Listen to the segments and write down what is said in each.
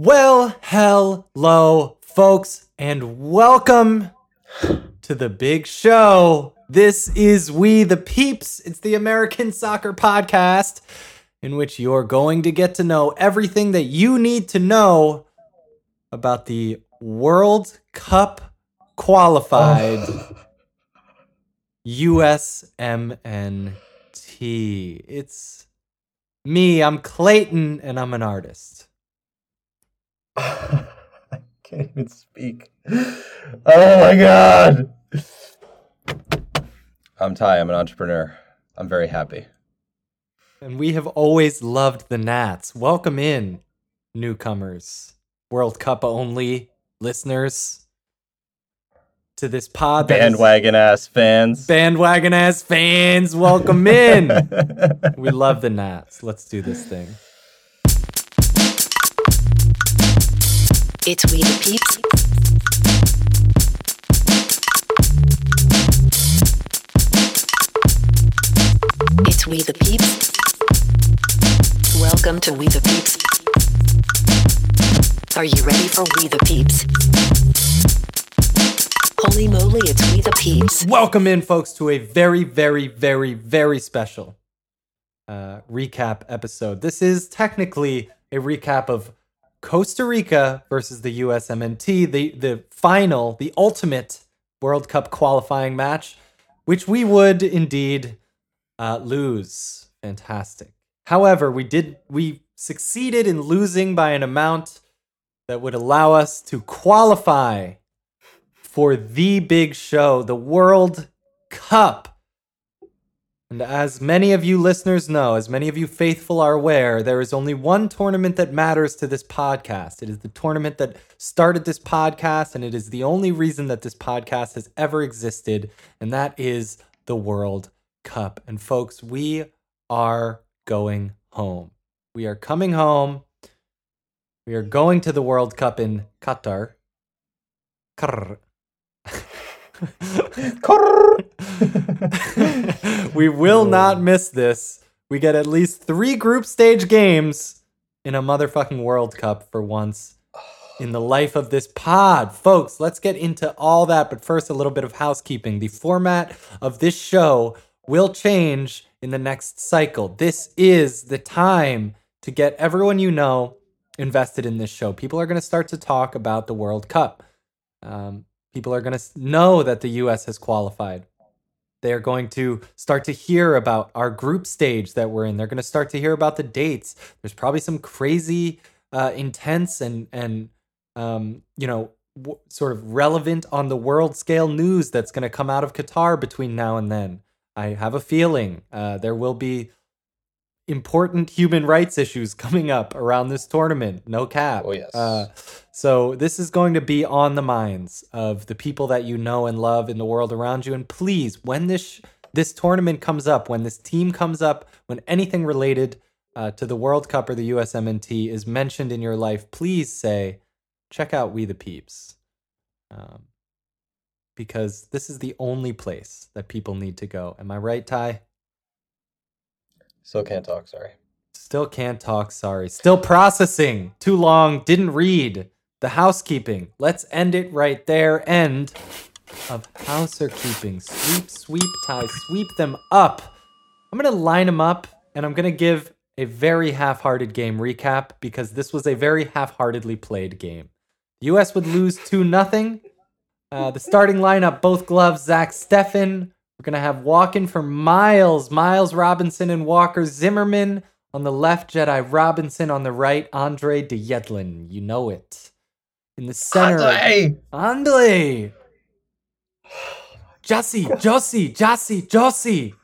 Well, hello, folks, and welcome to the big show. This is We the Peeps. It's the American Soccer Podcast, in which you're going to get to know everything that you need to know about the World Cup qualified USMNT. It's me, I'm Clayton, and I'm an artist. I can't even speak. Oh my god. I'm Ty. I'm an entrepreneur. I'm very happy. And we have always loved the Nats. Welcome in, newcomers, World Cup only listeners, to this pod. Bandwagon ass fans. bandwagon ass fans, welcome in. we love the Nats. Let's do this thing. It's We the Peeps. It's We the Peeps. Welcome to We the Peeps. Are you ready for We the Peeps? Holy moly, it's We the Peeps. Welcome in, folks, to a very, very, very, very special uh, recap episode. This is technically a recap of Costa Rica versus the USMNT, the the final, the ultimate World Cup qualifying match, which we would indeed uh, lose. Fantastic. However, we did we succeeded in losing by an amount that would allow us to qualify for the big show, the World Cup. And as many of you listeners know, as many of you faithful are aware, there is only one tournament that matters to this podcast. It is the tournament that started this podcast, and it is the only reason that this podcast has ever existed, and that is the World Cup. And folks, we are going home. We are coming home. We are going to the World Cup in Qatar. Qatar. we will not miss this. We get at least three group stage games in a motherfucking World Cup for once in the life of this pod. Folks, let's get into all that. But first, a little bit of housekeeping. The format of this show will change in the next cycle. This is the time to get everyone you know invested in this show. People are going to start to talk about the World Cup. Um, people are going to know that the US has qualified. They're going to start to hear about our group stage that we're in. They're going to start to hear about the dates. There's probably some crazy, uh, intense, and and um, you know, w- sort of relevant on the world scale news that's going to come out of Qatar between now and then. I have a feeling uh, there will be important human rights issues coming up around this tournament. No cap. Oh, yes. Uh, so this is going to be on the minds of the people that you know and love in the world around you. And please, when this sh- this tournament comes up, when this team comes up, when anything related uh, to the World Cup or the USMNT is mentioned in your life, please say, check out We the Peeps. Um, because this is the only place that people need to go. Am I right, Ty? Still can't talk, sorry. Still can't talk, sorry. Still processing. Too long, didn't read. The housekeeping. Let's end it right there. End of houser keeping. Sweep, sweep, tie, sweep them up. I'm going to line them up and I'm going to give a very half hearted game recap because this was a very half heartedly played game. The US would lose 2 0. Uh, the starting lineup, both gloves, Zach Steffen. We're going to have walking for Miles, Miles Robinson and Walker Zimmerman. On the left, Jedi Robinson. On the right, Andre de Yedlin. You know it. In the center, Andre! Andre. Jussie, Josie, Jussie, Josie.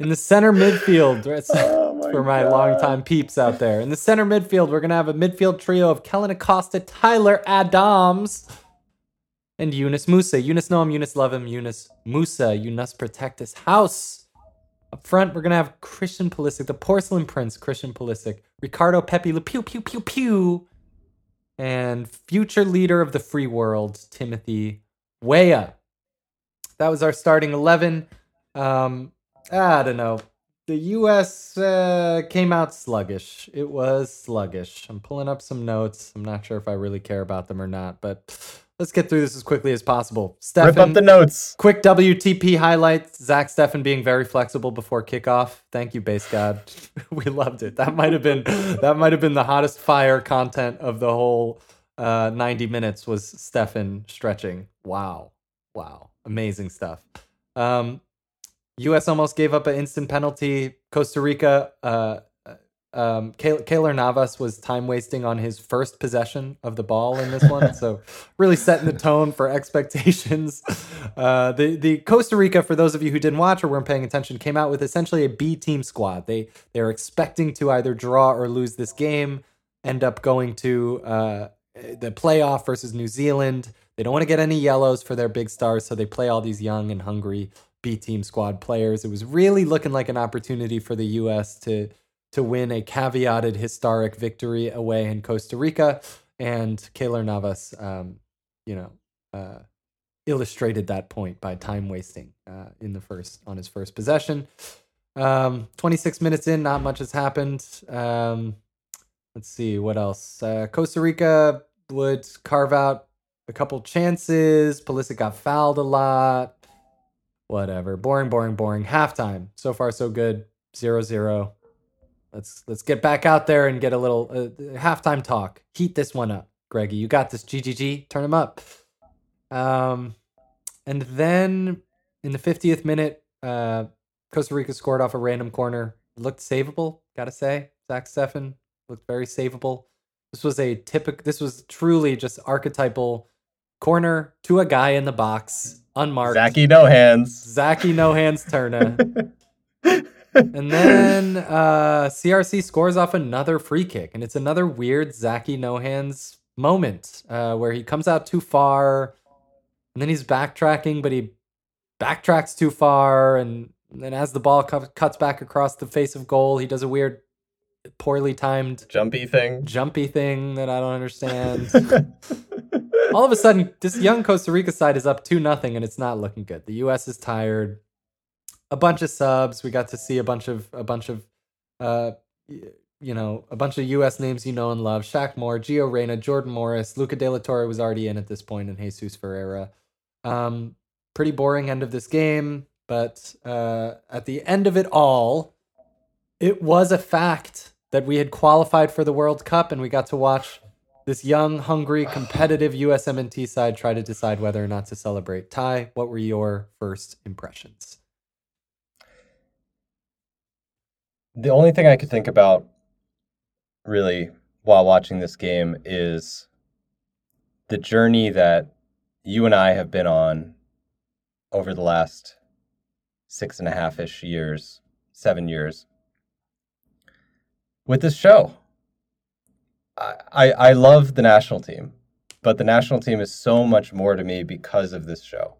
In the center midfield, oh that's Oh my for my God. longtime peeps out there. In the center midfield, we're gonna have a midfield trio of Kellyn Acosta, Tyler Adams, and Yunus Musah. Eunice know him, Eunice love him, Yunus Musah. Must protect his house. Up front, we're gonna have Christian Pulisic, the porcelain prince, Christian Pulisic, Ricardo Pepi, Le Pew Pew Pew Pew, and future leader of the free world, Timothy Weah. That was our starting eleven. Um, I don't know. the U.S. Uh, came out sluggish. It was sluggish. I'm pulling up some notes. I'm not sure if I really care about them or not, but let's get through this as quickly as possible. Rip up the notes. quick WTP highlights. Zach Steffen being very flexible before kickoff. Thank you, base god. we loved it. That might have been that might have been the hottest fire content of the whole uh, 90 minutes was Steffen stretching. Wow, wow, amazing stuff. Um, U.S. almost gave up an instant penalty. Costa Rica, uh, um, Keylor Navas was time wasting on his first possession of the ball in this one, so really setting the tone for expectations. Uh, the the Costa Rica, for those of you who didn't watch or weren't paying attention, came out with essentially a B team squad. They they are expecting to either draw or lose this game, end up going to uh, the playoff versus New Zealand. They don't want to get any yellows for their big stars, so they play all these young and hungry B team squad players. It was really looking like an opportunity for the U.S. to to win a caveated historic victory away in Costa Rica, and Keylor Navas, um, you know, uh, illustrated that point by time wasting uh, in the first on his first possession. Um, 26 minutes in, not much has happened. Um, let's see what else. Uh, Costa Rica would carve out a couple chances. Pulisic got fouled a lot. Whatever. Boring, boring, boring. Halftime. So far, so good. Zero zero. Let's let's get back out there and get a little uh, halftime talk. Heat this one up, Greggy. You got this. GGG. Turn them up. Um, and then in the 50th minute, uh, Costa Rica scored off a random corner. Looked savable, gotta say. Zach Steffen looked very savable. This was a typical. This was truly just archetypal corner to a guy in the box, unmarked. Zachy no hands. Zachy no hands Turner. and then uh, CRC scores off another free kick, and it's another weird Zaki no hands moment uh, where he comes out too far, and then he's backtracking, but he backtracks too far, and then as the ball cu- cuts back across the face of goal, he does a weird, poorly timed Jumpy thing. jumpy thing that I don't understand. All of a sudden, this young Costa Rica side is up two nothing, and it's not looking good. The U.S. is tired. A bunch of subs. We got to see a bunch of a bunch of, uh, you know, a bunch of U.S. names you know and love: Shaq Moore, Gio Reyna, Jordan Morris, Luca De La Torre was already in at this point, and Jesus Ferreira. Um, pretty boring end of this game, but uh, at the end of it all, it was a fact that we had qualified for the World Cup, and we got to watch this young, hungry, competitive USMNT side try to decide whether or not to celebrate. Ty, what were your first impressions? The only thing I could think about really while watching this game is the journey that you and I have been on over the last six and a half ish years, seven years with this show. I, I, love the national team, but the national team is so much more to me because of this show.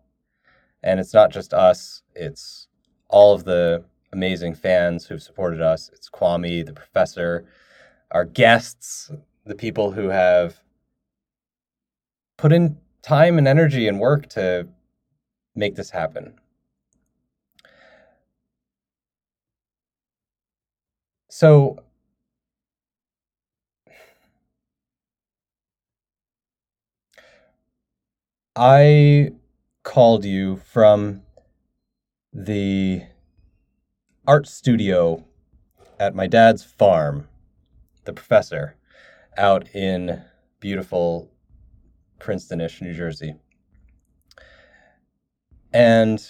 And it's not just us, it's all of the amazing fans who've supported us. It's Kwame, the professor, our guests, the people who have put in time and energy and work to make this happen. So, I called you from the art studio at my dad's farm, the professor, out in beautiful Princetonish, New Jersey. And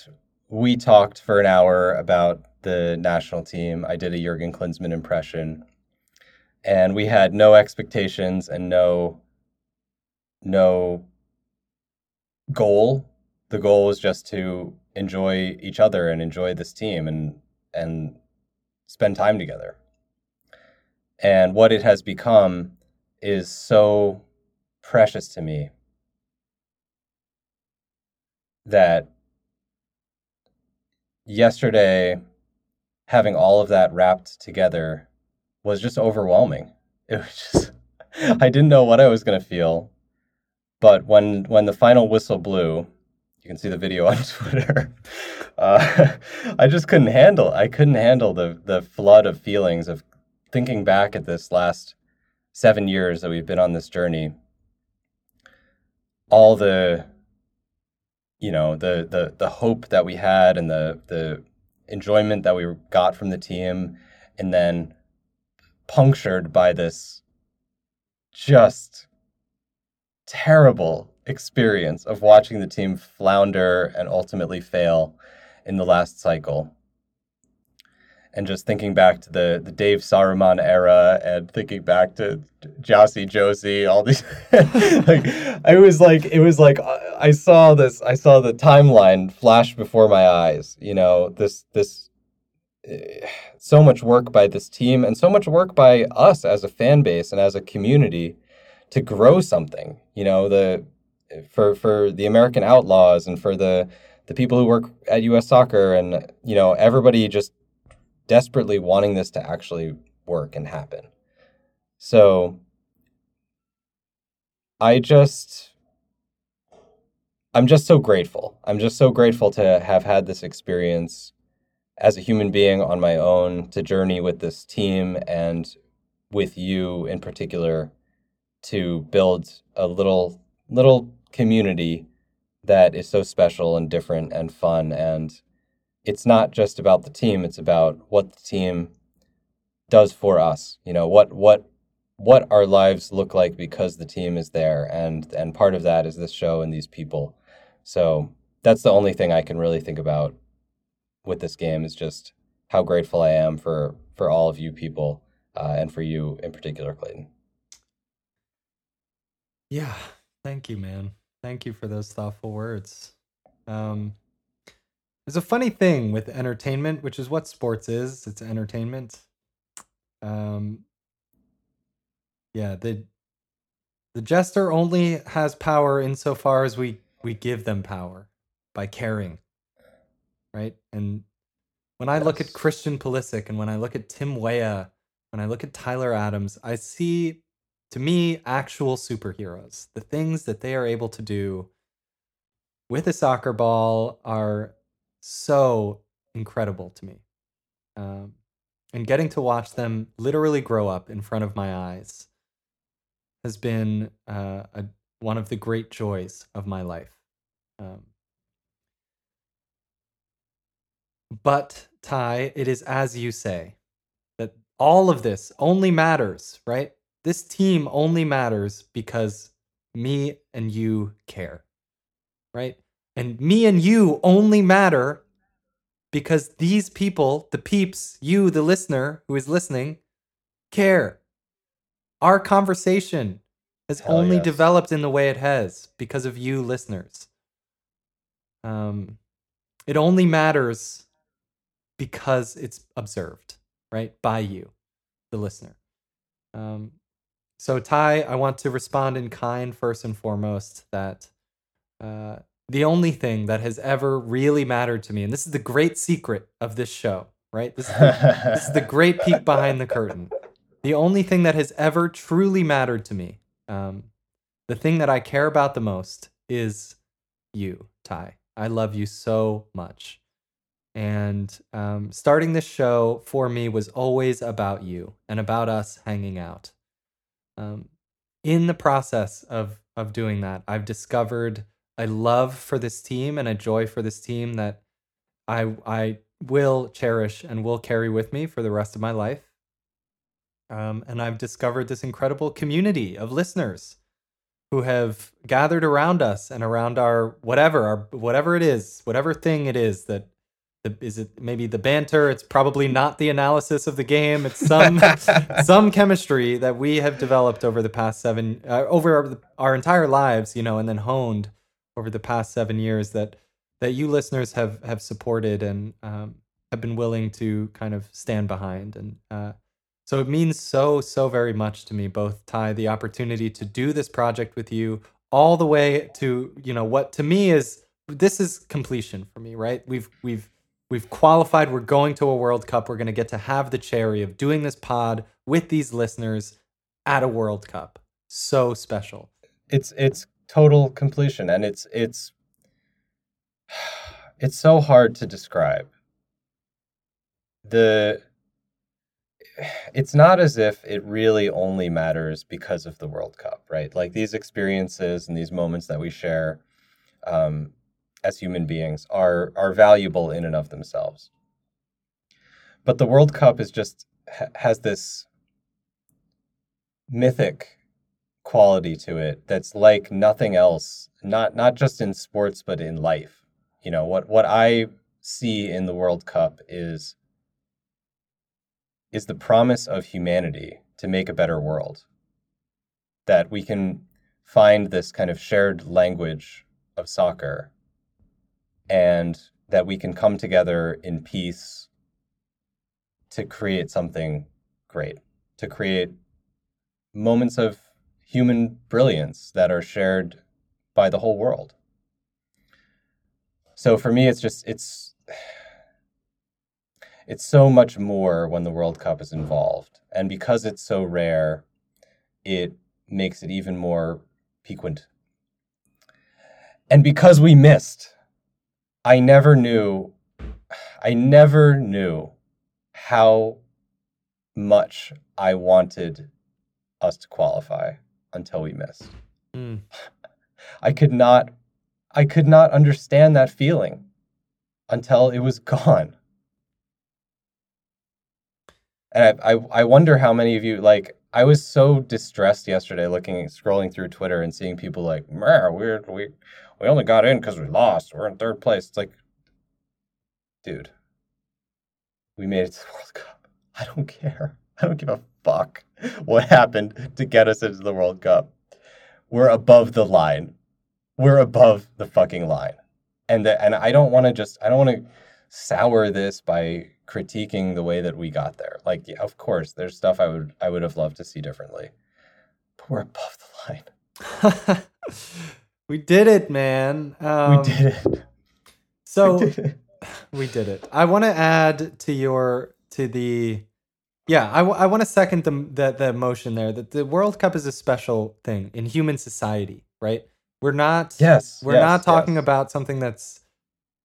we talked for an hour about the national team. I did a Jurgen Klinsmann impression. And we had no expectations and no no goal. The goal was just to enjoy each other and enjoy this team and and spend time together. And what it has become is so precious to me that yesterday having all of that wrapped together was just overwhelming. It was just I didn't know what I was going to feel. But when when the final whistle blew you can see the video on Twitter. Uh, I just couldn't handle. I couldn't handle the the flood of feelings of thinking back at this last seven years that we've been on this journey. All the, you know, the the the hope that we had and the the enjoyment that we got from the team, and then punctured by this just terrible experience of watching the team flounder and ultimately fail in the last cycle. And just thinking back to the, the Dave Saruman era and thinking back to Jossie Josie, all these like I was like it was like I saw this I saw the timeline flash before my eyes, you know, this this uh, so much work by this team and so much work by us as a fan base and as a community to grow something. You know, the for for the American Outlaws and for the the people who work at US Soccer and you know everybody just desperately wanting this to actually work and happen. So I just I'm just so grateful. I'm just so grateful to have had this experience as a human being on my own to journey with this team and with you in particular to build a little little community that is so special and different and fun. And it's not just about the team it's about what the team does for us you know what what what our lives look like because the team is there. And and part of that is this show and these people. So that's the only thing i can really think about with this game is just how grateful i am for for all of you people uh, and for you in particular clayton. Yeah, thank you, man. Thank you for those thoughtful words. Um, there's a funny thing with entertainment, which is what sports is. It's entertainment. Um, yeah, the the jester only has power insofar as we we give them power by caring, right? And when I look at Christian Pulisic and when I look at Tim Weah, when I look at Tyler Adams, I see to me actual superheroes. The things that they are able to do with a soccer ball are so incredible to me. Um, and getting to watch them literally grow up in front of my eyes has been uh, a, one of the great joys of my life. Um, but, Ty, it is as you say that all of this only matters, right? This team only matters because me and you care, right? And me and you only matter because these people, the peeps, you, the listener who is listening, care. Our conversation has Hell only yes. developed in the way it has because of you, listeners. Um, it only matters because it's observed, right, by you, the listener. Um, so, Ty, I want to respond in kind first and foremost that uh, the only thing that has ever really mattered to me, and this is the great secret of this show, right? This is the, this is the great peek behind the curtain. The only thing that has ever truly mattered to me, um, the thing that I care about the most is you, Ty. I love you so much. And um, starting this show for me was always about you and about us hanging out. Um, in the process of of doing that, I've discovered a love for this team and a joy for this team that I I will cherish and will carry with me for the rest of my life. Um, and I've discovered this incredible community of listeners who have gathered around us and around our whatever our whatever it is, whatever thing it is that the, is it maybe the banter? It's probably not the analysis of the game. It's some some chemistry that we have developed over the past seven uh, over our, our entire lives, you know, and then honed over the past seven years that that you listeners have have supported and um, have been willing to kind of stand behind and uh, so it means so so very much to me both ty the opportunity to do this project with you all the way to you know what to me is this is completion for me right we've we've we've qualified we're going to a world cup we're going to get to have the cherry of doing this pod with these listeners at a world cup so special it's it's total completion and it's it's it's so hard to describe. The it's not as if it really only matters because of the World Cup, right? Like these experiences and these moments that we share um, as human beings are are valuable in and of themselves. But the World Cup is just has this mythic quality to it that's like nothing else not not just in sports but in life you know what what i see in the world cup is is the promise of humanity to make a better world that we can find this kind of shared language of soccer and that we can come together in peace to create something great to create moments of human brilliance that are shared by the whole world. So for me, it's just it's it's so much more when the World Cup is involved, and because it's so rare, it makes it even more piquant. And because we missed, I never knew, I never knew how much I wanted us to qualify until we missed. Mm. I could not I could not understand that feeling until it was gone. And I, I, I wonder how many of you like I was so distressed yesterday looking scrolling through Twitter and seeing people like, we're we we only got in because we lost. We're in third place. It's like, dude, we made it to the World Cup. I don't care. I don't give a fuck what happened to get us into the World Cup. We're above the line. We're above the fucking line. And the, and I don't want to just I don't want to sour this by critiquing the way that we got there. Like, yeah, of course, there's stuff I would I would have loved to see differently. But we're above the line. we did it, man. Um, we did it. So we did it. we did it. I want to add to your to the yeah, I, w- I want to second the, the the motion there that the World Cup is a special thing in human society, right? We're not yes, we're yes, not talking yes. about something that's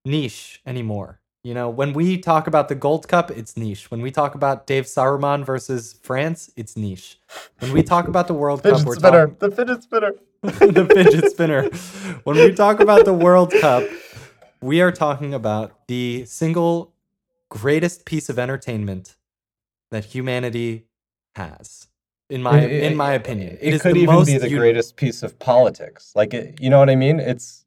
niche anymore. You know, when we talk about the Gold Cup, it's niche. When we talk about Dave Saruman versus France, it's niche. When we talk about the World Cup, we're spinner, talking the fidget spinner, the fidget spinner. When we talk about the World Cup, we are talking about the single greatest piece of entertainment that humanity has in my It- in my opinion It, is could even most be the greatest piece of politics. Like, it, you know what I mean? It's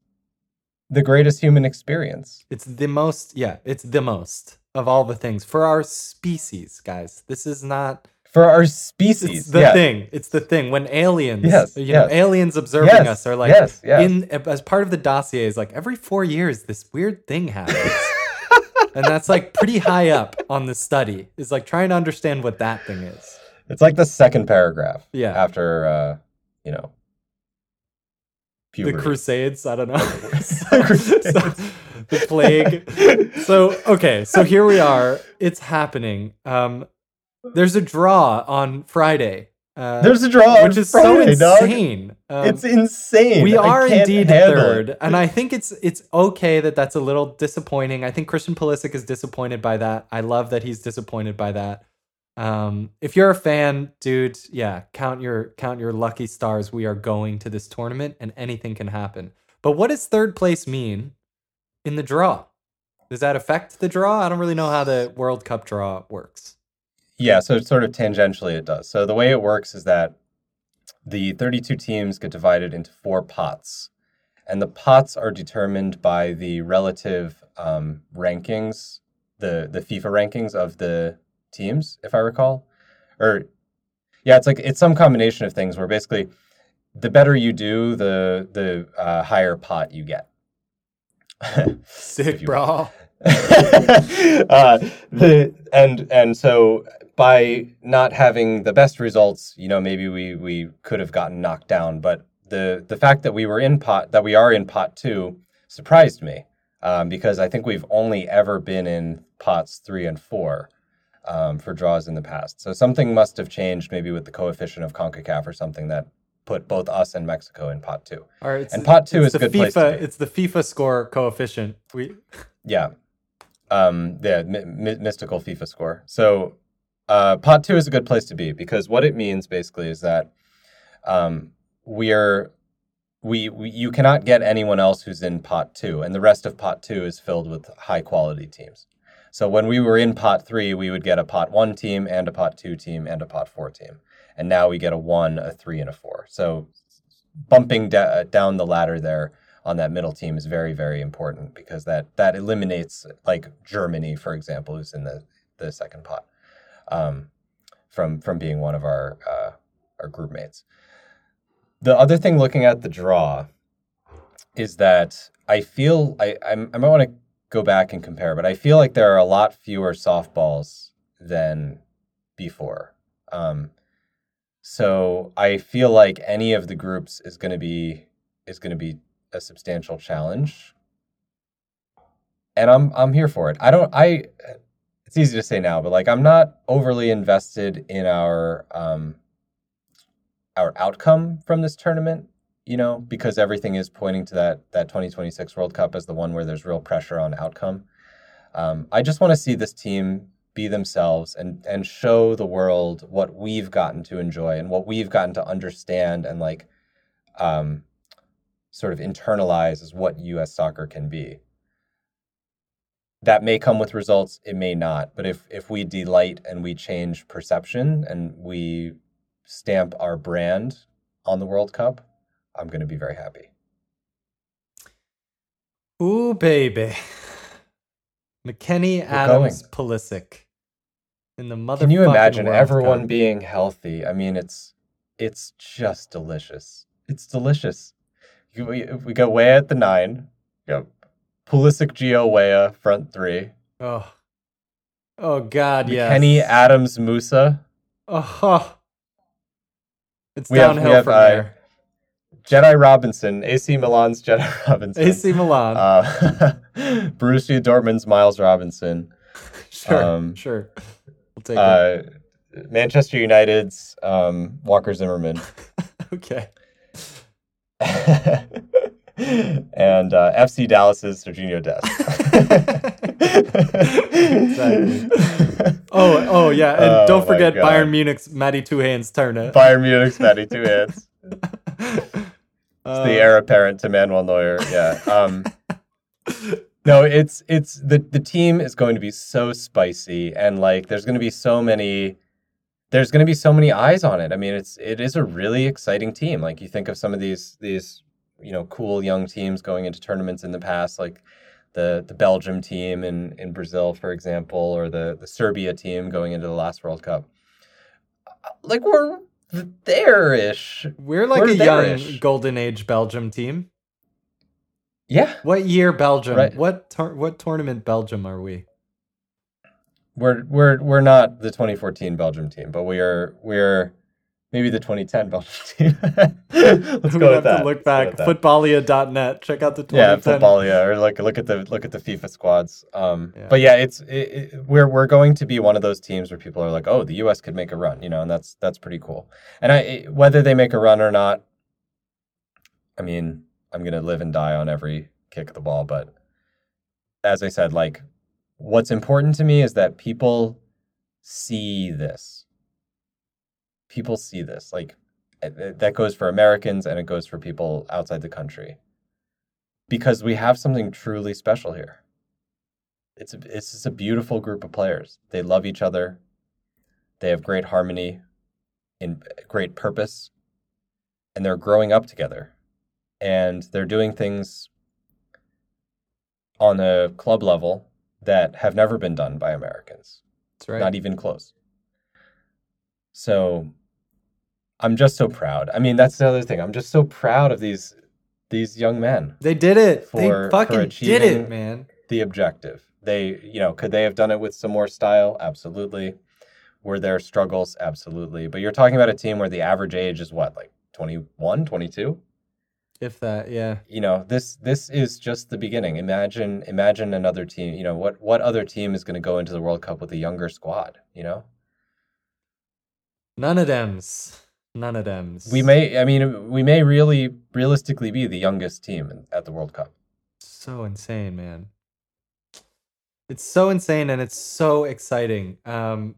the greatest human experience. it's the most yeah it's the most of all the things for our species guys this is not for our species. it's the yeah. thing it's the thing when aliens Yes, you know aliens observing Yes, us are like yes, yes. in as part of the dossier is like every four years this weird thing happens and that's like pretty high up on the study is like trying to understand what that thing is It's like the second paragraph. Yeah. After uh, you know, puberty. the crusades? I don't know. The So, the plague. So okay so here we are. It's happening. Um there's a draw on friday uh, There's a draw, which is Friday, so insane. Um, It's insane. we are indeed third it. and i think it's it's okay that that's a little disappointing. I think christian Pulisic is disappointed by that. I love that he's disappointed by that um if you're a fan dude yeah count your count your lucky stars. We are going to this tournament and anything can happen. But what does third place mean in the draw? Does that affect the draw? I don't really know how the world cup draw works. Yeah, so sort of tangentially it does. So the way it works is that the 32 teams get divided into four pots, and the pots are determined by the relative um, rankings, the the FIFA rankings of the teams, if I recall, or yeah, it's like it's some combination of things where basically the better you do, the the uh, higher pot you get. sick you- bro uh, the and and so by not having the best results, you know, maybe we we could have gotten knocked down. But the the fact that we were in pot that we are in pot two surprised me um, because I think we've only ever been in pots three and four um, for draws in the past. So something must have changed, maybe with the coefficient of Concacaf or something that put both us and Mexico in pot two. All right, And pot two is a the good FIFA. It's the FIFA score coefficient. We Yeah. Um, yeah, my, my, mystical FIFA score. So, uh, pot two is a good place to be because what it means basically is that um, we are we, we you cannot get anyone else who's in pot two, and the rest of pot two is filled with high quality teams. So when we were in pot three, we would get a pot one team and a pot two team and a pot four team, and now we get a one, a three, and a four. So bumping da- down the ladder there on that middle team is very very important because that that eliminates like Germany for example who's in the the second pot um, from from being one of our uh, our group mates. The other thing looking at the draw is that I feel I I might want to go back and compare, but I feel like there are a lot fewer softballs than before. Um, so I feel like any of the groups is going to be is going to be a substantial challenge, and I'm I'm here for it. I don't I. It's easy to say now, but like I'm not overly invested in our um, our outcome from this tournament. You know, because everything is pointing to that that 2026 World Cup as the one where there's real pressure on outcome. Um, I just want to see this team be themselves and and show the world what we've gotten to enjoy and what we've gotten to understand and like um, sort of internalize as what U.S. soccer can be. That may come with results, it may not. But if if we delight and we change perception and we stamp our brand on the World Cup, I'm going to be very happy. Ooh, baby. McKennie Adams Pulisic in the mother. Can you imagine everyone being healthy? I mean, it's it's just delicious. It's delicious. We, we go way at the nine. Go Pulisic, Gio, Weah, front three. Oh, oh God, yes. Kenny, Adams, Musah. Oh, it's We have- downhill have, from uh, there. Jedi Robinson, AC Milan's Jedi Robinson. AC Milan. Uh, Borussia Dortmund's Miles Robinson. sure, um, sure. We'll take it. Uh, Manchester United's um, Walker Zimmerman. Okay. and uh, FC Dallas's Sergiño Dest. Exactly. Oh, oh yeah, and Oh, don't forget. Bayern Munich's Matty Two Hands Turner. Bayern Munich's Matty Two Hands. Uh, the heir apparent to Manuel Neuer. Yeah. Um, no, it's it's the the team is going to be so spicy, and like there's going to be so many. There's going to be so many eyes on it. I mean, it's it is a really exciting team. Like you think of some of these these you know cool young teams going into tournaments in the past, like the the Belgium team in in Brazil, for example, or the the Serbia team going into the last World Cup. Like we're there-ish. We're like We're a young there-ish. golden age Belgium team. Yeah, What year Belgium? Right. What tour- what tournament Belgium are we? We're we're we're not the 2014 Belgium team, but we are we're maybe the 2010 Belgium team. Let's we go with that. to look back. Footballia.net. Check out the 2010. Yeah, football. Yeah, or look look at the look at the FIFA squads. Um, Yeah. but yeah, it's it, it, we're we're going to be one of those teams where people are like, oh, the U.S. could make a run, you know, and that's that's pretty cool. And I it- whether they make a run or not, I mean, I'm gonna live and die on every kick of the ball. But as I said, like, what's important to me is that people see this. People see this, like uh, that goes for Americans and it goes for people outside the country because we have something truly special here. It's it's just a beautiful group of players. They love each other. They have great harmony, in great purpose, and they're growing up together. And they're doing things on a club level that have never been done by Americans That's right. not even close. So I'm just so proud. I mean, that's the other thing. I'm just so proud of these these young men. they did it. for- they fucking did it, man. The objective. They, you know, could they have done it with some more style? Absolutely. Were there struggles? Absolutely. But you're talking about a team where the average age is what, like 21, 22? If that, yeah. You know, this this is just the beginning. Imagine imagine another team, you know, what what other team is going to go into the World Cup with a younger squad, you know? None of them's. None of them. We may, I mean, we may really realistically be the youngest team in- at the World Cup. so insane, man. It's so insane and it's so exciting. Um,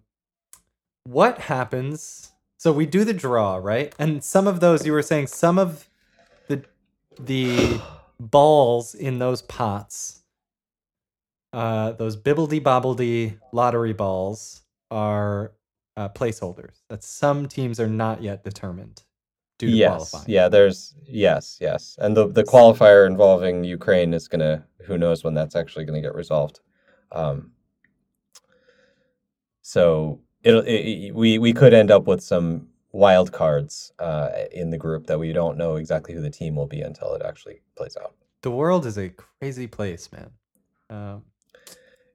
what happens? So we do the draw, right? And some of those you were saying some of the the balls in those pots, uh, those bibbledy bobbledy lottery balls are uh, placeholders. That some teams are not yet determined due to yes, qualifying. yeah. There's yes, yes, and the the qualifier involving Ukraine is gonna. Who knows when that's actually gonna get resolved. Um, so it'll it, we we could end up with some wild cards uh, in the group that we don't know exactly who the team will be until it actually plays out. The world is a crazy place, man. Um,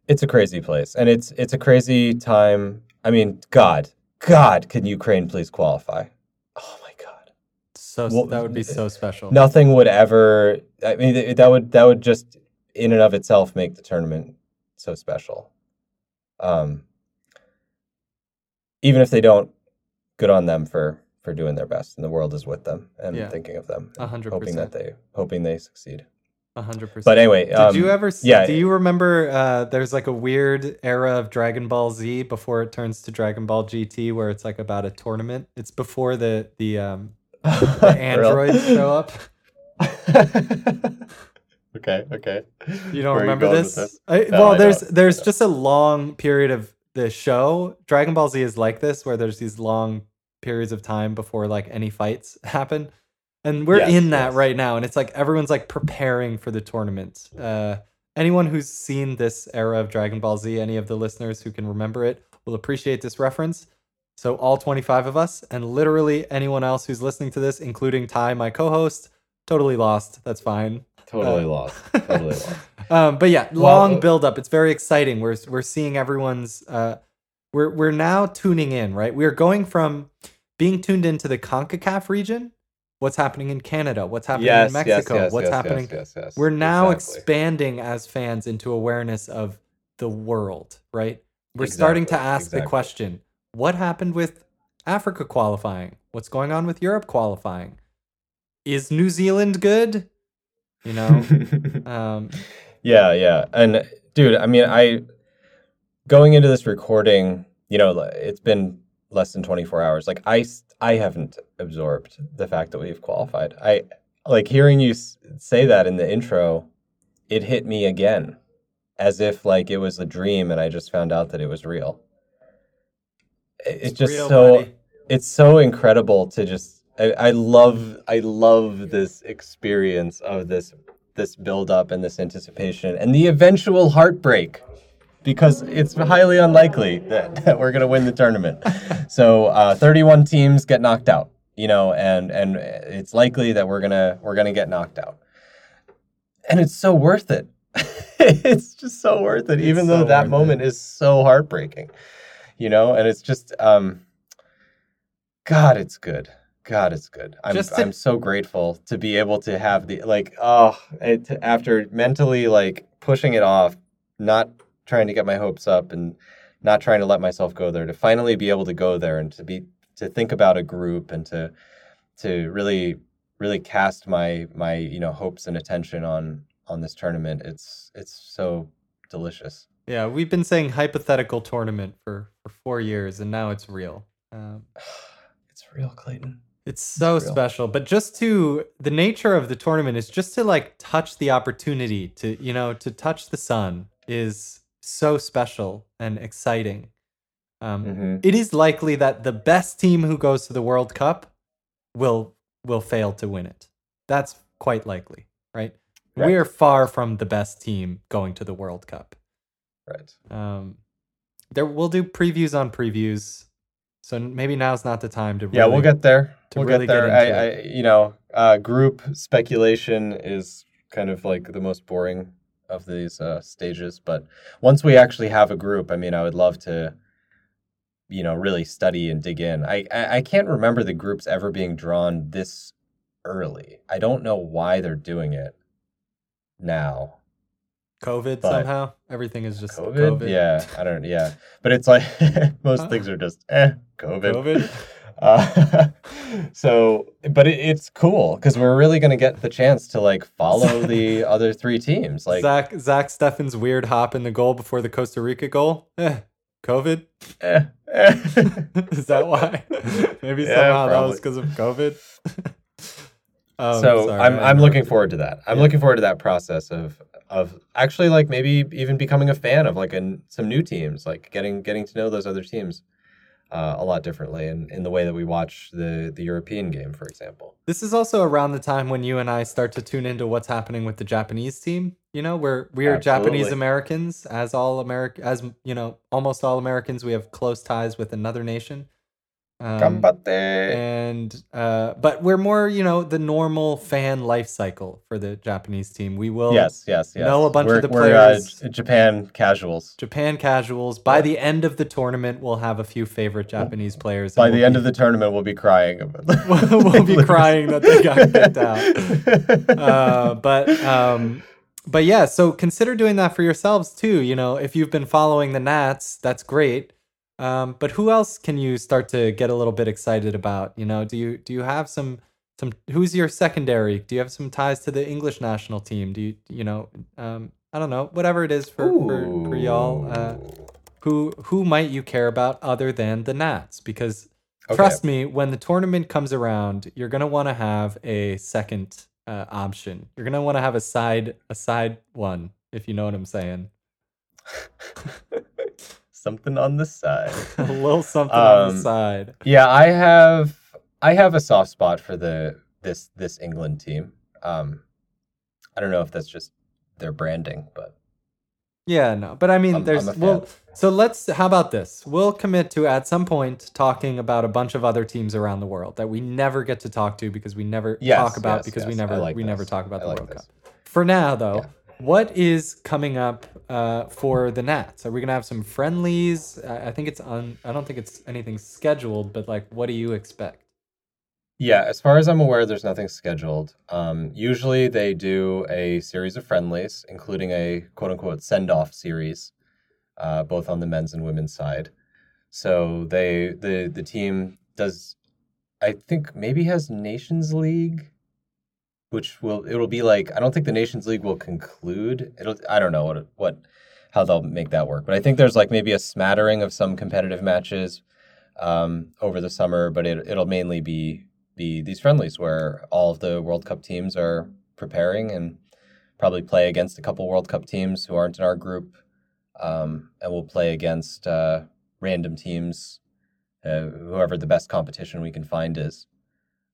It's a crazy place, and it's it's a crazy time. I mean, God, God, can Ukraine please qualify? Oh my God. so Well, that would be so special. nothing would ever i mean that would that would just in and of itself make the tournament so special um even if they don't good on them for for doing their best and the world is with them and Yeah. thinking of them hoping that they hoping they succeed hundred percent. but anyway Did um, you ever? See, yeah Do you remember? Uh, there's like a weird era of Dragon Ball Z before it turns to Dragon Ball GT, where it's like about a tournament. It's before the the um the androids show up. okay okay You don't Where remember going with this? I, No, well, I there's don't. there's I just a long period of the show. Dragon Ball Z is like this, where there's these long periods of time before like any fights happen, and we're Yes, in that yes. right now. And it's like everyone's like preparing for the tournament. Uh, anyone who's seen this era of Dragon Ball Z, any of the listeners who can remember it, will appreciate this reference. So all 25 of us, and literally anyone else who's listening to this, including Ty, my co-host, totally lost. That's fine. totally Uh, lost totally lost Um, but yeah, long uh, build up. It's very exciting. We're we're seeing everyone's. Uh, we're we're now tuning in, right? We're going from being tuned into the Concacaf region. What's happening in Canada? What's happening yes in Mexico? yes, yes, what's happening? yes, yes. We're now Exactly. expanding as fans into awareness of the world, right? We're starting to Exactly, ask the question: What happened with Africa qualifying? What's going on with Europe qualifying? Is New Zealand good? You know, um, Yeah, yeah. And dude, I mean, I going into this recording, you know, it's been less than 24 hours. Like i i haven't absorbed the fact that we've qualified. I like hearing you say that in the intro, it hit me again as if like it was a dream and I just found out that it was real. It- It's, just real, so buddy. it's so incredible to just I, I love I love this experience of this this build up and this anticipation and the eventual heartbreak because it's highly unlikely that, that we're going to win the tournament. so uh, 31 teams get knocked out, you know, and and it's likely that we're gonna we're gonna get knocked out, and it's so worth it. it's just so worth it, even It's though that moment is so heartbreaking, you know. And it's just, um, God, it's good. God, it's good. I'm to- I'm so grateful to be able to have the like oh it, after mentally like pushing it off, not trying to get my hopes up and not trying to let myself go there to finally be able to go there and to be to think about a group and to to really really cast my my you know hopes and attention on on this tournament it's it's so delicious Yeah, we've been saying hypothetical tournament for for four years, and now it's real. Um, it's real clayton it's so real. special, but just to the nature of the tournament is just to like touch the opportunity to you know to touch the sun is so special and exciting. Um, hmm It is likely that the best team who goes to the World Cup will will fail to win it. That's quite likely, right? Right. We're far from the best team going to the World Cup. right Um, there we'll do previews on previews. So maybe now's not the time to yeah we'll get there we'll really get get there into I, I you know uh group speculation is kind of like the most boring of these uh stages but once we actually have a group i mean i would love to you know really study and dig in I, I can't remember the groups ever being drawn this early i don't know why they're doing it now COVID but- somehow. Everything is just COVID? COVID. Yeah, I don't. Yeah, but it's like most Huh? things are just eh, COVID. COVID? Uh, so, but it, it's cool because we're really going to get the chance to like follow the other three teams. Like, Zach Zach Steffen's weird hop in the goal before the Costa Rica goal. Eh, COVID. eh, eh. Is that why? Maybe Yeah, somehow that was because of COVID. Um, so sorry, I'm I'm looking forward to that. I'm Yeah. looking forward to that process of of actually like maybe even becoming a fan of like an, some new teams, like getting getting to know those other teams uh, a lot differently in, in the way that we watch the the European game, for example. This is also around the time when you and I start to tune into what's happening with the Japanese team. You know, we're we are Japanese Americans, as all America, as you know, almost all Americans. We have close ties with another nation. Um, and uh, but we're more, you know, the normal fan life cycle for the Japanese team. We will Yes, yes, yes. know a bunch of we're, the we're, uh, players. Japan casuals. Japan casuals. By the end of the tournament, we'll have a few favorite Japanese players. By the we'll end be- of the tournament, we'll be crying. About We'll be crying that they got kicked out. uh, but um, but yeah, so consider doing that for yourselves too. You know, if you've been following the Nats, that's great. Um, but who else can you start to get a little bit excited about? You know, do you do you have some some? Who's your secondary? Do you have some ties to the English national team? Do you you know? Um, I don't know. Whatever it is for for, for y'all. Uh, who who might you care about other than the Nats? Because Okay. trust me, when the tournament comes around, you're gonna want to have a second uh, option. You're gonna want to have a side a side one, if you know what I'm saying. Something on the side. a little something on the Um, side. Yeah, I have I have a soft spot for the this this England team. Um, I don't know if that's just their branding, but Yeah, no, but I mean, I'm- there's I'm well. So let's. How about this? We'll commit to at some point talking about a bunch of other teams around the world that we never get to talk to because we never Yes, talk about yes, because we yes, I never like we never talk about I the like World this. Cup. For now, though, Yeah. What is coming up uh, for the Nats? Are we gonna have some friendlies? I, think it's on. I don't think it's anything scheduled, but like, what do you expect? yeah, as far as I'm aware, there's nothing scheduled. Um, usually they do a series of friendlies, including a quote unquote send off series, uh, both on the men's and women's side. So they the the team does, I think maybe has Nations League, which will it'll be like I don't think the Nations League will conclude. It'll I don't know what what how they'll make that work, but I think there's like maybe a smattering of some competitive matches um, over the summer, but it it'll mainly be be these friendlies where all of the World Cup teams are preparing and probably play against a couple World Cup teams who aren't in our group, um, and we'll play against uh, random teams, uh, whoever the best competition we can find is.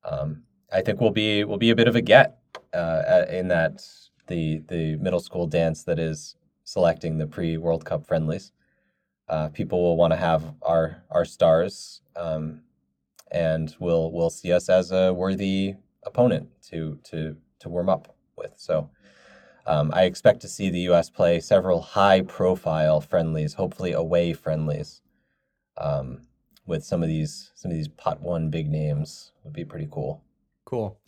Um, I think we'll be we'll be a bit of a get uh, in that the the middle school dance that is selecting the pre World Cup friendlies. Uh, people will want to have our our stars, um, and will will see us as a worthy opponent to to to warm up with. So. Um, I expect to see the U.S. play several high-profile friendlies, hopefully away friendlies, um, with some of these some of these pot one big names. Would be pretty cool. Cool.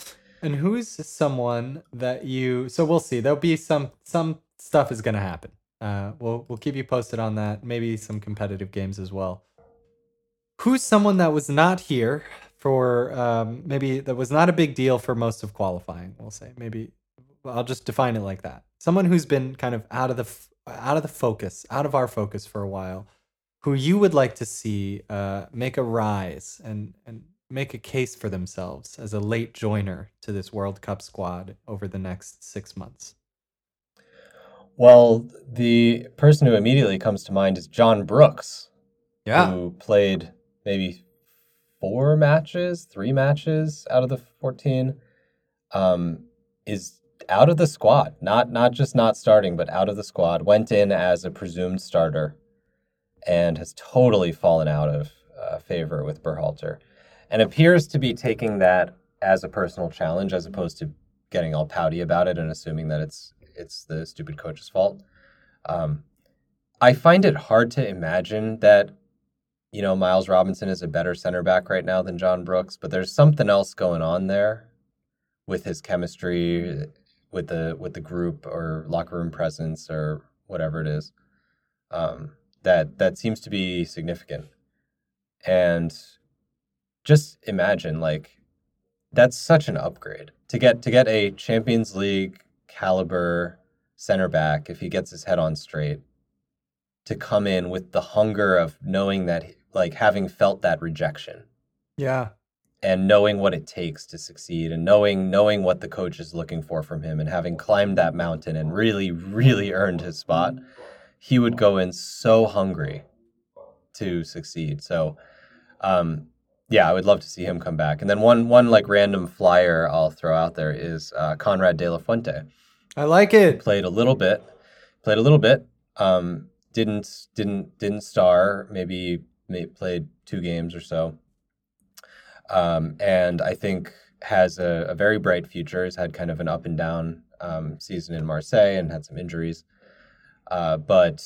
And who's someone that you? So we'll see. There'll be some some stuff is gonna happen. Uh, we'll we'll keep you posted on that. Maybe some competitive games as well. Who's someone that was not here for? Um, maybe that was not a big deal for most of qualifying. We'll say maybe. I'll just define it like that. Someone who's been kind of out of the f- out of the focus, out of our focus for a while, who you would like to see uh, make a rise and and make a case for themselves as a late joiner to this World Cup squad over the next six months. Well, the person who immediately comes to mind is John Brooks, Yeah, who played maybe four matches, three matches out of the fourteen. Um, is out of the squad, not not just not starting, but out of the squad. Went in as a presumed starter, and has totally fallen out of uh, favor with Berhalter, and appears to be taking that as a personal challenge, as opposed to getting all pouty about it and assuming that it's it's the stupid coach's fault. Um, I find it hard to imagine that you know Miles Robinson is a better center back right now than John Brooks, but there's something else going on there with his chemistry with the with the group or locker room presence or whatever it is um, that that seems to be significant. And just imagine like that's such an upgrade. To get to get a Champions League caliber center back if he gets his head on straight to come in with the hunger of knowing that like having felt that rejection. Yeah. and knowing what it takes to succeed and knowing knowing what the coach is looking for from him and having climbed that mountain and really really earned his spot he would go in so hungry to succeed. So um yeah i would love to see him come back. And then one one like random flyer i'll throw out there is uh, Konrad de la Fuente. I like it. played a little bit played a little bit um didn't didn't didn't star maybe may, played two games or so. Um and i think has a, a very bright future. Has had kind of an up and down um, season in marseille and had some injuries. Uh, but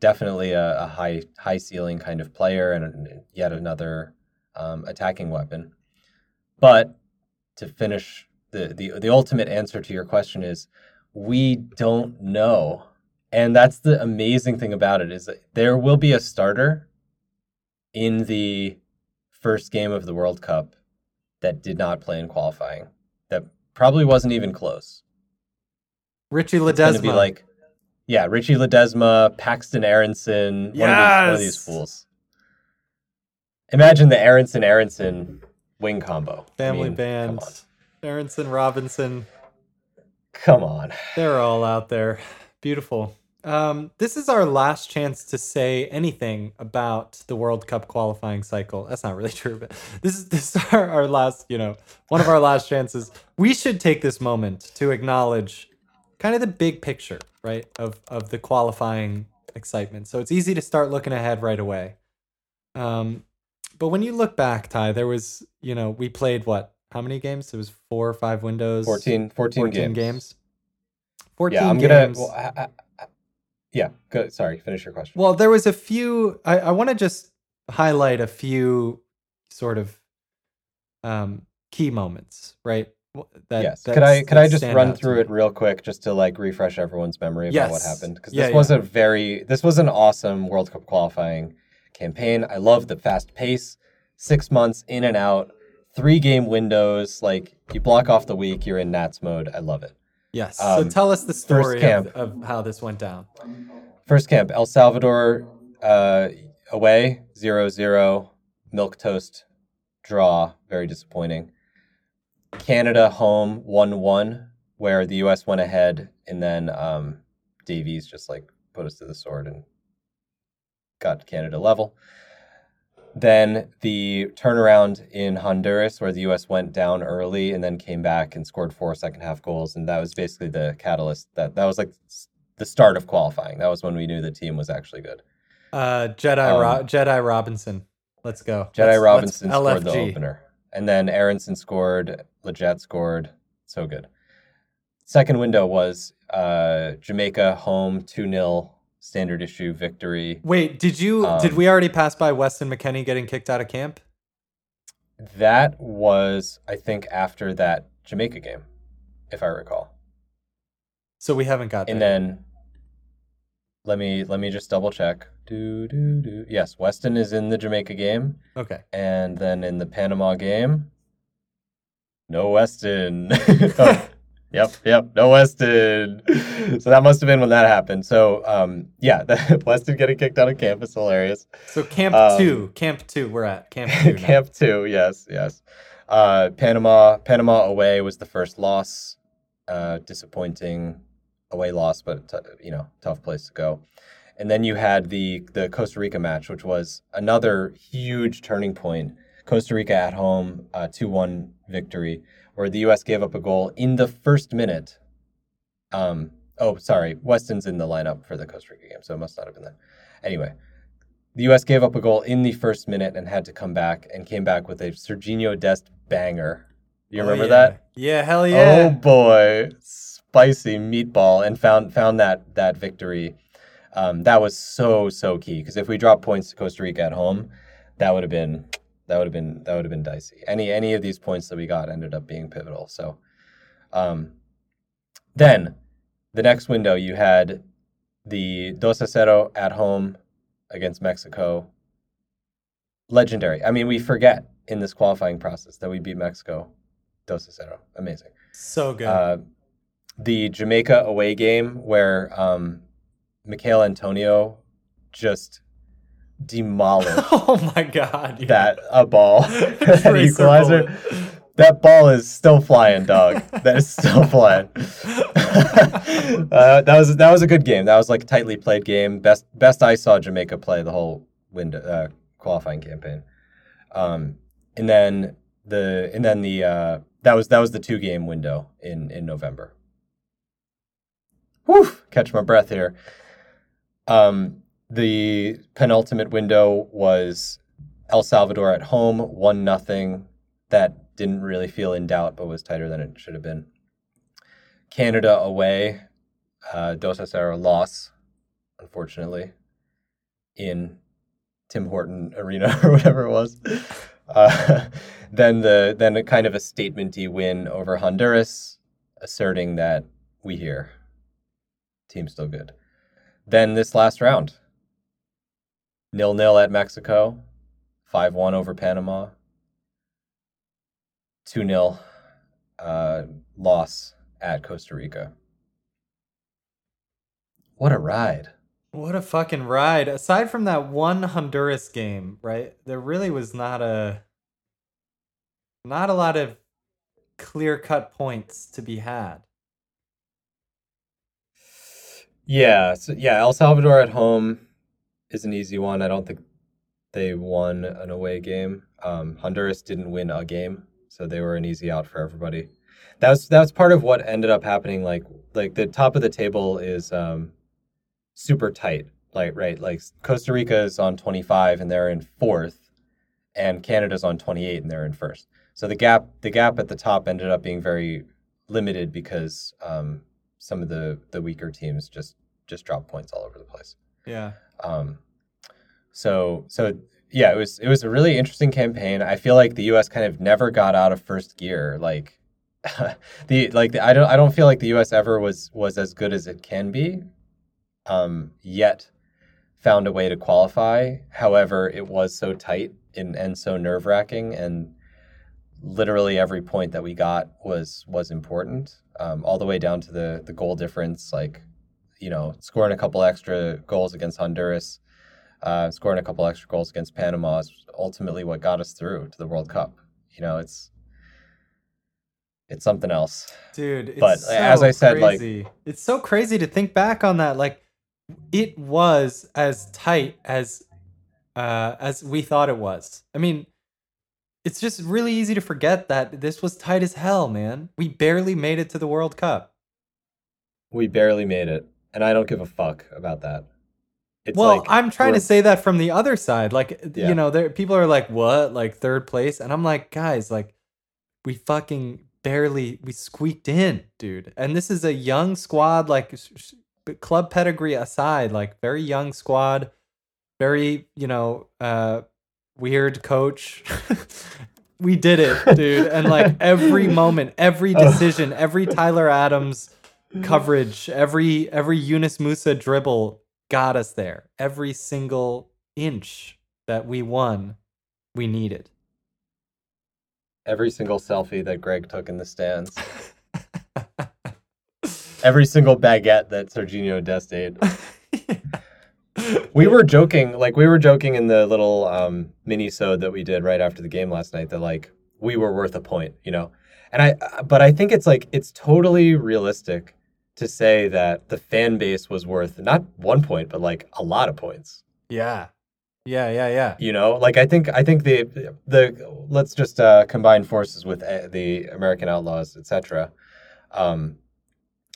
definitely a, a high high ceiling kind of player and yet another um, attacking weapon but to finish the, the the ultimate answer to your question is we don't know. And that's the amazing thing about it is that there will be a starter in the first game of the World Cup that did not play in qualifying. That probably wasn't even close. Richie It's be Ledezma. like, yeah, Richie Ledezma, Paxton Aaronson, one, of these, one of these fools. Imagine the Aaronson Aaronson wing combo. I Family mean, band. Come. Aaronson, Robinson. Come on. They're all out there. Beautiful. Um, this is our last chance to say anything about the World Cup qualifying cycle. That's not really true, but this is this is our, our last, you know, one of our last chances. We should take this moment to acknowledge kind of the big picture, right, of of the qualifying excitement. So it's easy to start looking ahead right away. Um, but when you look back, Ty, there was, you know, we played what? How many games? It was four or five windows. 14, 14, 14 games. games. 14 Yeah, I'm games. gonna. Well, I, I, yeah, go, sorry. Finish your question. Well, there was a few. I, I want to just highlight a few sort of um, key moments, right? That, yes. Could I could I just run through it real quick, just to like refresh everyone's memory about what happened? Because Yeah, this was yeah. a very this was an awesome World Cup qualifying campaign. I love the fast pace, six months in and out, three game windows. Like you block off the week, you're in Nats mode. I love it. Yes. so um, tell us the story of, camp. of how this went down. First camp, El Salvador uh, away, 0-0, milk toast draw, very disappointing. Canada home, 1-1, where the U.S. went ahead, and then um, Davies just like put us to the sword and got to Canada level. Then the turnaround in Honduras, where the U.S. went down early and then came back and scored four second half goals, and that was basically the catalyst. That that was like the start of qualifying. That was when we knew the team was actually good. Uh, Jedi Um, Ro- Jedi Robinson. Let's go. Jedi Let's- Robinson let's scored the opener, and then Aaronson scored. Lletget scored. So good. Second window was uh, Jamaica home two 0 standard issue victory. Wait, did you? did Um, we already pass by Weston McKennie getting kicked out of camp? That was, I think, after that Jamaica game, if I recall. So we haven't got And there. then let me let me just double check. Do do do. Yes, Weston is in the Jamaica game, Okay. and then in the Panama game, no Weston. Oh, yep, yep, no Weston. So that must have been when that happened. So um, yeah, the, Weston getting kicked out of camp is hilarious. So camp Um, two, camp two, we're at camp two. Camp two, yes, yes. Uh, Panama, Panama away was the first loss. Uh, disappointing away loss, but t- you know, tough place to go. And then you had the the Costa Rica match, which was another huge turning point. Costa Rica at home, two one victory, where the U.S. gave up a goal in the first minute. Um, oh, sorry, Weston's in the lineup for the Costa Rica game, so it must not have been that. Anyway, the U.S. gave up a goal in the first minute and had to come back and came back with a Sergiño Dest banger. You Oh, remember yeah. that? Yeah, hell yeah! Oh boy, spicy meatball, and found found that that victory. Um, that was so so key because if we drop points to Costa Rica at home, that would have been that would have been that would have been dicey. Any any of these points that we got ended up being pivotal. So, um, then the next window you had the dos a cero at home against Mexico. Legendary. I mean, we forget in this qualifying process that we beat Mexico. Dos a cero. Amazing. So good. Uh, the Jamaica away game where um, Michail Antonio just demolished oh my god. dude. that a ball, that equalizer. That ball is still flying, dog. That is still flying. uh, that was that was a good game. That was like a tightly played game. Best best I saw Jamaica play the whole window uh, qualifying campaign. Um, and then the and then the uh, that was that was the two game window in in November. Whew, catch my breath here. Um, the penultimate window was El Salvador at home, one nothing. That didn't really feel in doubt, but was tighter than it should have been. Canada away, uh, Dos a cero loss, unfortunately, in Tim Horton Arena or whatever it was. Uh, then the then a kind of a statementy win over Honduras, asserting that we here, team's still good. Then this last round, nil nil at Mexico, five one over Panama, two 0 uh, loss at Costa Rica. What a ride! What a fucking ride. Aside from that one Honduras game, right? There really was not a not a lot of clear-cut points to be had. Yeah, so yeah, El Salvador at home is an easy one. I don't think they won an away game. Um, Honduras didn't win a game, so they were an easy out for everybody. That was that was part of what ended up happening. Like like the top of the table is um, super tight. Like right, like Costa Rica is on twenty five and they're in fourth, and Canada's on twenty eight and they're in first. So the gap the gap at the top ended up being very limited because um, some of the the weaker teams just just dropped points all over the place. Yeah. Um, so so yeah, it was it was a really interesting campaign. I feel like the U.S. kind of never got out of first gear. Like the like the, I don't I don't feel like the U.S. ever was was as good as it can be. Um, yet found a way to qualify. However, it was so tight and and so nerve wracking, and literally every point that we got was was important. Um, all the way down to the the goal difference, like you know, scoring a couple extra goals against Honduras, uh, scoring a couple extra goals against Panama is ultimately what got us through to the World Cup. You know, it's it's something else. Dude, it's But, so as I said, like- crazy. it's so crazy to think back on that. Like, it was as tight as uh, as we thought it was. I mean, it's just really easy to forget that this was tight as hell, man. We barely made it to the World Cup. We barely made it, and I don't give a fuck about that. It's well, like I'm trying to say that from the other side. Like, Yeah. you know, there people are like, "What? Like third place?" And I'm like, "Guys, like we fucking barely we squeaked in, dude." And this is a young squad like club pedigree aside, like very young squad, very, you know, uh weird coach. we did it, dude. And like every moment, every decision, every Tyler Adams coverage, every every Yunus Musah dribble got us there. Every single inch that we won, we needed. every single selfie that Greg took in the stands, every single baguette that Sergiño Dest ate. We were joking, like we were joking in the little um, mini sode that we did right after the game last night that like we were worth a point, you know. And I, but I think it's like it's totally realistic to say that the fan base was worth not one point, but like a lot of points. yeah. Yeah, yeah, yeah. You know, like I think I think the the let's just uh, combine forces with uh, the American Outlaws, etc. Um,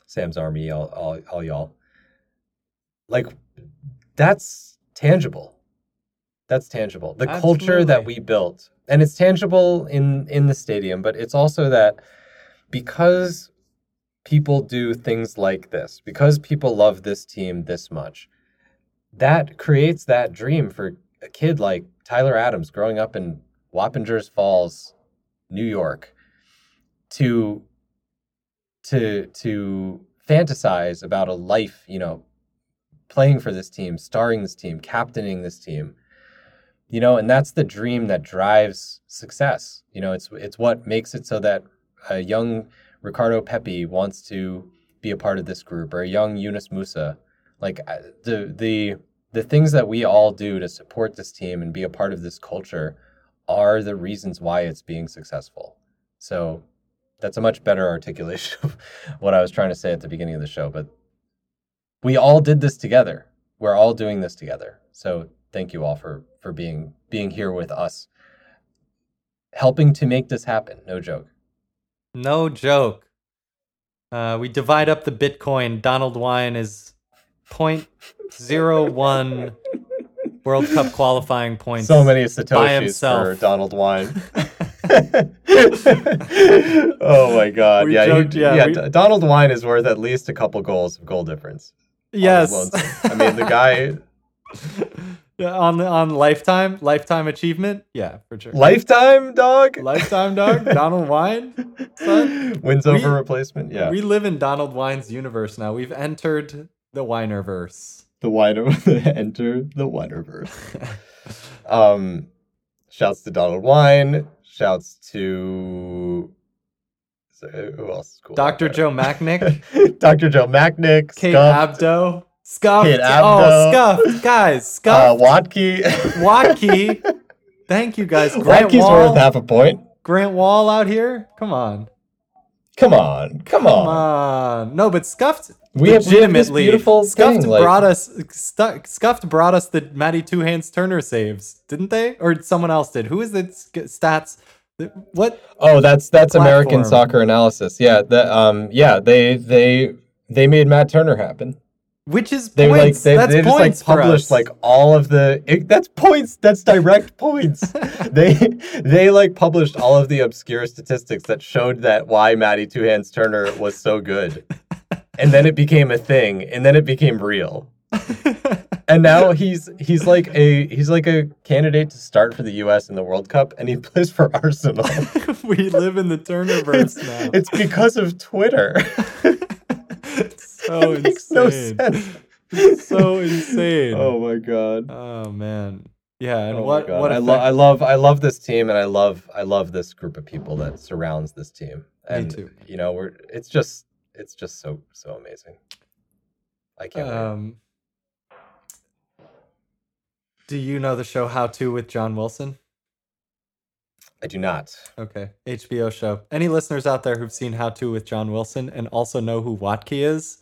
Sam's Army, all, all all y'all. Like that's tangible. That's tangible. The culture that we built, and it's tangible in in the stadium, but it's also that because people do things like this, because people love this team this much, that creates that dream for a kid like Tyler Adams growing up in Wappingers Falls, New York, to to to fantasize about a life, you know, playing for this team, starring this team, captaining this team, you know, and that's the dream that drives success. You know, it's it's what makes it so that a young Ricardo Pepi wants to be a part of this group, or a young Yunus Musah. Like uh, the the the things that we all do to support this team and be a part of this culture are the reasons why it's being successful. So that's a much better articulation of what I was trying to say at the beginning of the show. But we all did this together. We're all doing this together. So thank you all for for being being here with us, helping to make this happen. No joke. No joke. Uh, we divide up the Bitcoin. Donald Wine is 0.01 World Cup qualifying points. So many by satoshis himself. for Donald Wine. oh my God! We yeah, he- joked, yeah, yeah. we- D- Donald Wine is worth at least a couple goals of goal difference. Yes. I mean, the guy Yeah, on on lifetime lifetime achievement. Yeah, for sure. lifetime dog lifetime dog. Donald Wine. son. wins We- over replacement. Yeah, We live in Donald Wine's universe now. We've entered the Winerverse. the winer enter the Winerverse. um, shouts to Donald Wine. Shouts to so, who else is cool? Dr. Joe Machnik, Dr. Joe Machnik, Kate Abdo, Scuffed. Kate Oh, Abdo. Scuffed, guys, uh, Scuffed. Watke. Watke. Thank you guys. Grant Watke's Wahl. worth half a point. Grant Wahl out here. Come on. Come on, come Come on. on. No, but Scuffed We have- we have beautiful Scuffed thing, like- brought us Stu- Scuffed brought us the Matty Two Hands Turner saves, didn't they? Or someone else did. Who is the stats? What Oh, that's that's American soccer analysis. Yeah, the, um, yeah, they they they made Matt Turner happen. Which is They like points. they, That's they just like published like all of the it, that's points. That's direct points. they they like published all of the obscure statistics that showed that why Matty Two Hands Turner was so good, and then it became a thing, and then it became real. and now he's he's like a he's like a candidate to start for the U.S. in the World Cup, and he plays for Arsenal. we live in the Turnerverse now. it's because of Twitter. It's so makes no insane. sense. So insane. Oh my god. Oh, man. Yeah, and Oh what what I, effect- lo- I love I love this team and I love I love this group of people that surrounds this team. And too. you know, we're it's just it's just so so amazing. I can't wait. um Do you know the show How to with John Wilson? I do not. Okay, HBO show. Any listeners out there who've seen How to with John Wilson and also know who Watke is?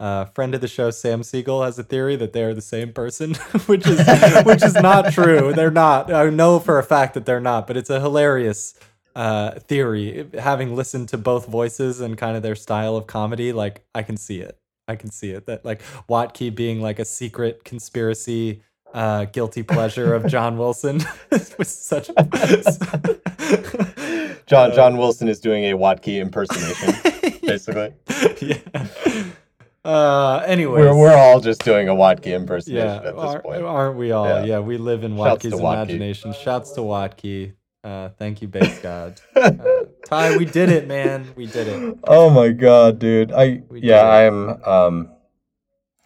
Uh, friend of the show, Sam Siegel, has a theory that they are the same person, which is which is not true. They're not. I know for a fact that they're not, but it's a hilarious uh, theory. Having listened to both voices and kind of their style of comedy, like I can see it. I can see it. That like Watkey being like a secret conspiracy, uh, guilty pleasure of John Wilson was such. John John Wilson is doing a Watkey impersonation, basically. yeah. Uh, anyways, We're we're all just doing a Watke impersonation yeah, at this are, point. aren't we all? Yeah. Yeah, we live in Shouts Watke's to Watke. imagination. Shouts to Watke. Uh, thank you, base god. Uh, Ty, we did it, man. We did it. Oh my god, dude. I We yeah. I'm um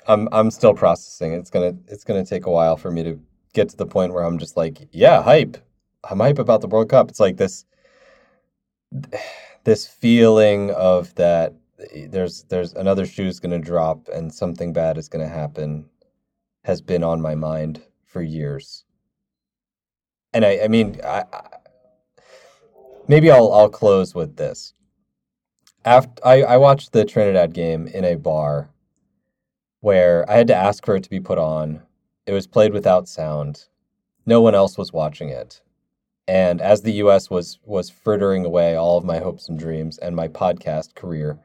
I'm I'm still processing. It's gonna it's gonna take a while for me to get to the point where I'm just like, yeah, hype. I'm hype about the World Cup. It's like this this feeling of that there's there's another shoe's gonna drop and something bad is gonna happen has been on my mind for years. And I, I mean, I, I, maybe I'll I'll close with this after I, I watched the Trinidad game in a bar where I had to ask for it to be put on. It was played without sound. No one else was watching it. And as the US was was frittering away all of my hopes and dreams and my podcast career,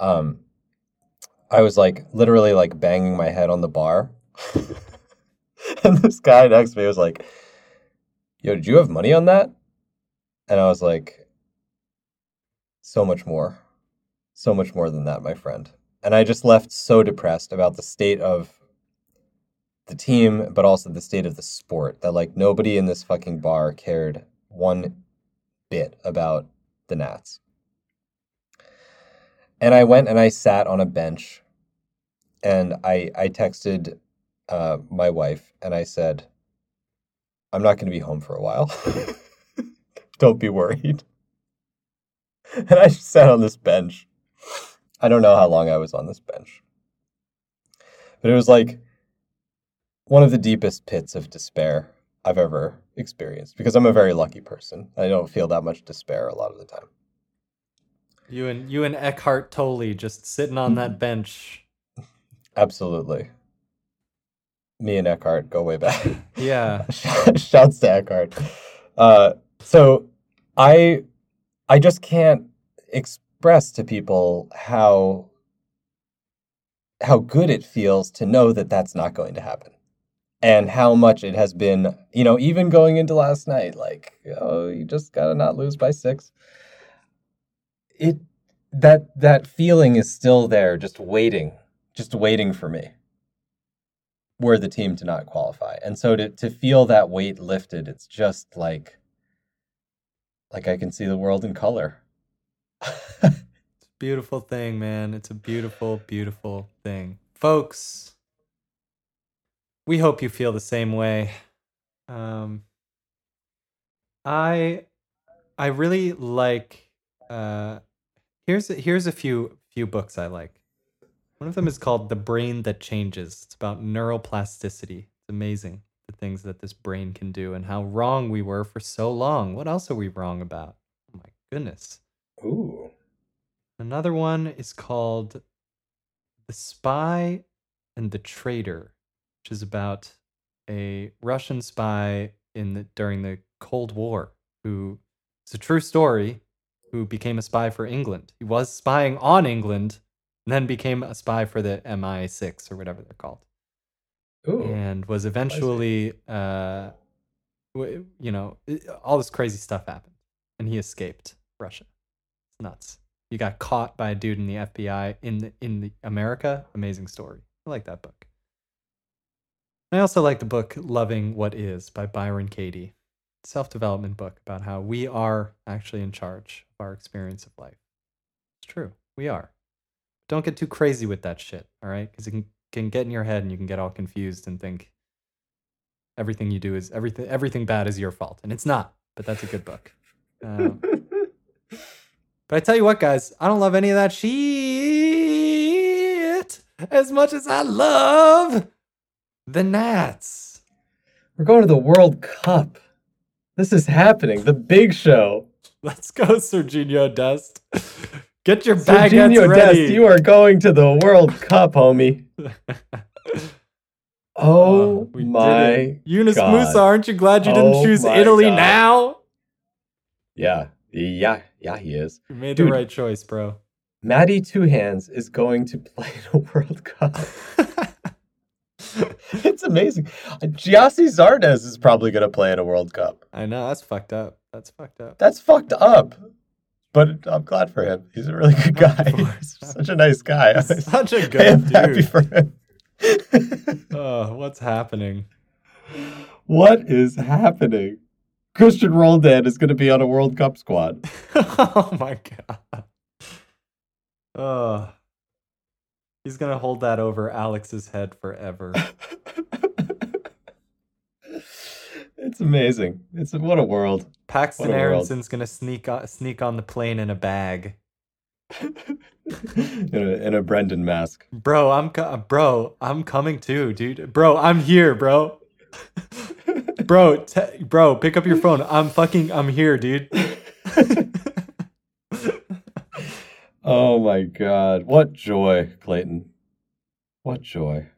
um I was like literally like banging my head on the bar. and this guy next to me was like, Yo, did you have money on that? And I was like, so much more. So much more than that, my friend. And I just left so depressed about the state of the team, but also the state of the sport that like nobody in this fucking bar cared one bit about the Nats. And I went and I sat on a bench and I I texted uh, my wife and I said, I'm not going to be home for a while. Don't be worried. And I sat on this bench. I don't know how long I was on this bench. But it was like one of the deepest pits of despair I've ever experienced because I'm a very lucky person. I don't feel that much despair a lot of the time. You and you and Eckhart Tolle just sitting on that bench. Absolutely. Me and Eckhart go way back. Yeah. Shouts to Eckhart. Uh, so I I just can't express to people how how good it feels to know that that's not going to happen and how much it has been you know even going into last night like oh you just gotta not lose by six it that that feeling is still there just waiting just waiting for me were the team to not qualify and so to to feel that weight lifted it's just like like i can see the world in color it's a Beautiful thing, man. It's a beautiful, beautiful thing. Folks, we hope you feel the same way. Um, I I really like uh here's here's a few few books I like. One of them is called The Brain That Changes. It's about neuroplasticity. It's amazing the things that this brain can do and how wrong we were for so long. What else are we wrong about? Oh my goodness. ooh Another one is called The Spy and the Traitor, which is about a Russian spy in the during the Cold War who it's a true story who became a spy for England. He was spying on England and then became a spy for the MI6 or whatever they're called. ooh And was eventually uh you know, all this crazy stuff happened and he escaped Russia. It's nuts. He got caught by a dude in the FBI in the, in the America. Amazing story. I like that book. I also like the book Loving What Is by Byron Katie. Self-development book about how we are actually in charge of our experience of life. It's true. We are. Don't get too crazy with that shit, all right? Because it can, can get in your head and you can get all confused and think everything you do is everything everything bad is your fault. And it's not, but that's a good book. Um, but I tell you what, guys, I don't love any of that shit as much as I love the Nats. we're going to the world cup this is happening the big show Let's go, Sergiño Dust. Get your baguettes Sergiño ready. Dest, you are going to the World Cup, homie. Oh Uh, my! Yunus God. Musah, aren't you glad you didn't Oh choose Italy God. now? Yeah, yeah, yeah. He is. You made the right choice, bro. Matty Two Hands is going to play in a World Cup. it's amazing. Gyasi Zardes is probably going to play in a World Cup. I know that's fucked up. That's fucked up. That's fucked up. But I'm glad for him. He's a really good guy. He's such a nice guy. He's such a good happy dude. for him. Oh, what's happening? what is happening? Cristian Roldan is going to be on a World Cup squad. oh my god. Oh. He's gonna hold that over Alex's head forever. it's amazing. It's what a world. Paxton a world. Aaronson's gonna sneak on, sneak on the plane in a bag. in, a, in a Brenden mask. Bro, I'm co- bro, I'm coming too, dude. Bro, I'm here, bro. bro, te- bro, pick up your phone. I'm fucking, I'm here, dude. Oh my God. What joy, Clayton. What joy.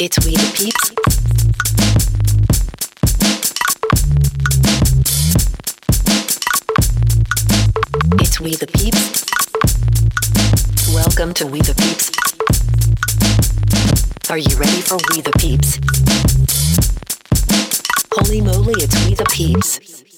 It's We the Peeps. It's We the Peeps. Welcome to We the Peeps. Are you ready for We the Peeps? Holy moly, it's We the Peeps.